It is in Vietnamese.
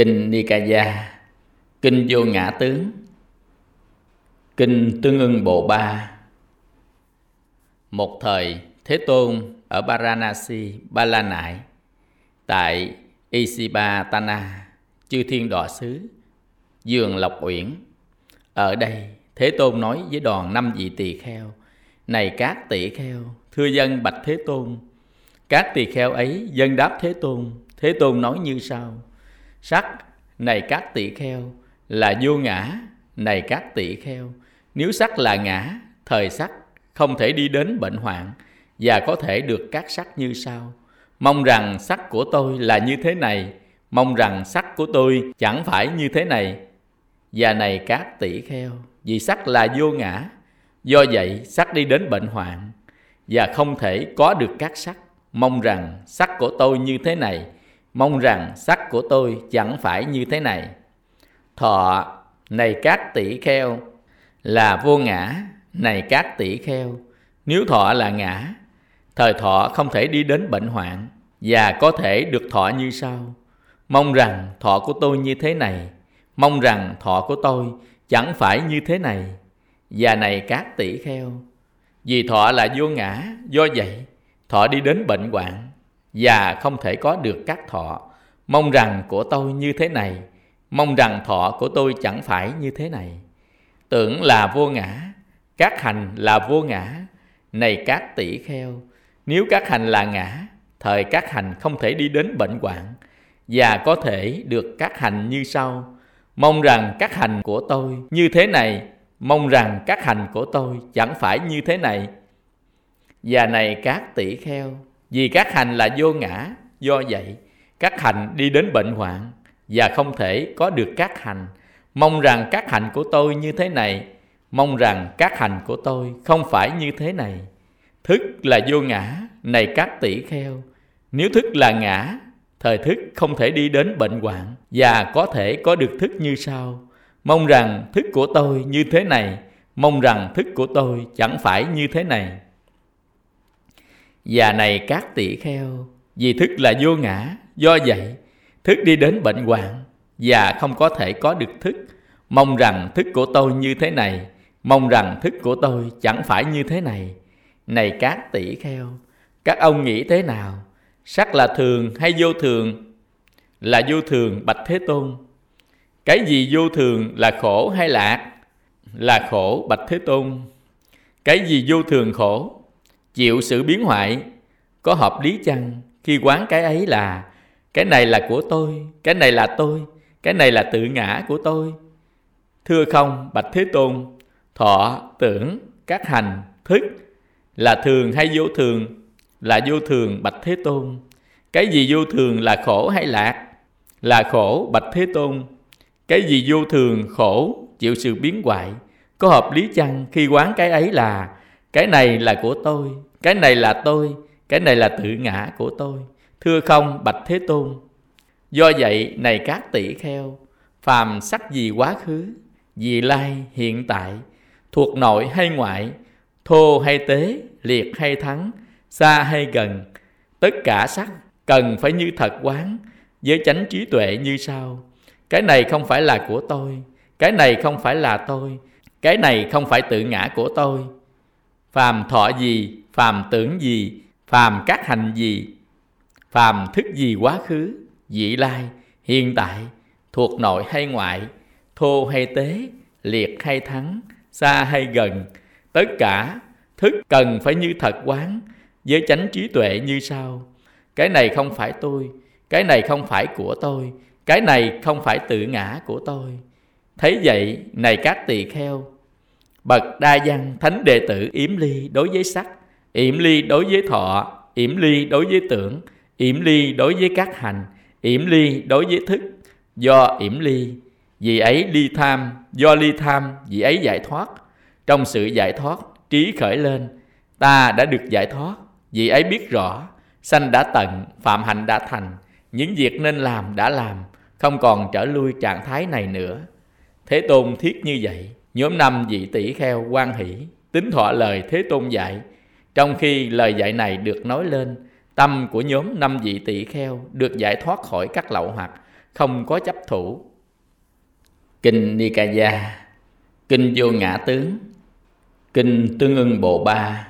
Kinh Nikaya. Kinh Vô Ngã Tướng. Kinh Tương ưng Bộ Ba. Một thời Thế Tôn ở Varanasi, Ba La Nại Tại Isipatana, Chư Thiên Đọa Xứ, giường Lộc Uyển. Ở đây Thế Tôn nói với đoàn năm vị tỳ kheo Này các tỷ kheo, thưa dân bạch Thế Tôn Các tỳ kheo ấy dân đáp Thế Tôn. Thế Tôn nói như sau Sắc, này các tỷ kheo, là vô ngã, này các tỷ kheo. Nếu sắc là ngã, thời sắc không thể đi đến bệnh hoạn và có thể được các sắc như sau. Mong rằng sắc của tôi là như thế này, mong rằng sắc của tôi chẳng phải như thế này. Và này các tỷ kheo, vì sắc là vô ngã, do vậy sắc đi đến bệnh hoạn và không thể có được các sắc. Mong rằng sắc của tôi như thế này mong rằng sắc của tôi chẳng phải như thế này. Thọ, này các tỷ kheo, là vô ngã, này các tỷ kheo. Nếu thọ là ngã, thời thọ không thể đi đến bệnh hoạn, và có thể được thọ như sau. Mong rằng thọ của tôi như thế này, mong rằng thọ của tôi chẳng phải như thế này. Và này các tỷ kheo, vì thọ là vô ngã, do vậy thọ đi đến bệnh hoạn và không thể có được các thọ. Mong rằng của tôi như thế này, mong rằng thọ của tôi chẳng phải như thế này. Tưởng là vô ngã, các hành là vô ngã, này các tỷ kheo, nếu các hành là ngã, thời các hành không thể đi đến bệnh hoạn, và có thể được các hành như sau. Mong rằng các hành của tôi như thế này, mong rằng các hành của tôi chẳng phải như thế này. Và này các tỷ kheo vì các hành là vô ngã, do vậy các hành đi đến bệnh hoạn và không thể có được các hành. Mong rằng các hành của tôi như thế này, mong rằng các hành của tôi không phải như thế này. Thức là vô ngã, này các tỷ kheo. Nếu thức là ngã, thời thức không thể đi đến bệnh hoạn và có thể có được thức như sau. Mong rằng thức của tôi như thế này, mong rằng thức của tôi chẳng phải như thế này. Và này các tỷ kheo, vì thức là vô ngã, do vậy thức đi đến bệnh hoạn và không có thể có được thức. Mong rằng thức của tôi như thế này, mong rằng thức của tôi chẳng phải như thế này. Này các tỷ kheo, các ông nghĩ thế nào? Sắc là thường hay vô thường? Là vô thường bạch Thế Tôn. Cái gì vô thường là khổ hay lạc? Là khổ bạch Thế Tôn. Cái gì vô thường khổ? Chịu sự biến hoại. Có hợp lý chăng khi quán cái ấy là, cái này là của tôi, cái này là tôi, cái này là tự ngã của tôi. Thưa không, bạch thế tôn, thọ, tưởng, các hành, thức là thường hay vô thường? Là vô thường, bạch thế tôn. Cái gì vô thường là khổ hay lạc? Là khổ, bạch thế tôn. Cái gì vô thường, khổ, chịu sự biến hoại? Có hợp lý chăng khi quán cái ấy là cái này là của tôi, cái này là tôi, cái này là tự ngã của tôi. Thưa không, bạch thế tôn? Do vậy, này các tỷ kheo, phàm sắc gì quá khứ gì lai, hiện tại, thuộc nội hay ngoại, thô hay tế, liệt hay thắng, xa hay gần, tất cả sắc cần phải như thật quán, với chánh trí tuệ như sau. Cái này không phải là của tôi, cái này không phải là tôi, cái này không phải tự ngã của tôi phàm thọ gì, phàm tưởng gì, phàm các hành gì, phàm thức gì quá khứ, vị lai, hiện tại, thuộc nội hay ngoại, thô hay tế, liệt hay thắng, xa hay gần, tất cả thức cần phải như thật quán với chánh trí tuệ như sau. Cái này không phải tôi, cái này không phải của tôi, cái này không phải tự ngã của tôi. Thấy vậy, này các tỳ kheo bậc đa văn thánh đệ tử yếm ly đối với sắc yểm ly đối với thọ yểm ly đối với tưởng yểm ly đối với các hành yểm ly đối với thức. Do yểm ly, vì ấy ly tham, do ly tham, vì ấy giải thoát. Trong sự giải thoát, trí khởi lên, ta đã được giải thoát, vì ấy biết rõ, sanh đã tận, phạm hạnh đã thành, những việc nên làm đã làm, không còn trở lui trạng thái này nữa. Thế tôn thiết như vậy nhóm năm vị tỷ kheo quan hỷ tính thọ lời thế tôn dạy. Trong khi lời dạy này được nói lên, tâm của nhóm năm vị tỷ kheo được giải thoát khỏi các lậu hoặc, không có chấp thủ. Kinh nikaya kinh vô ngã tướng kinh tương ưng bộ ba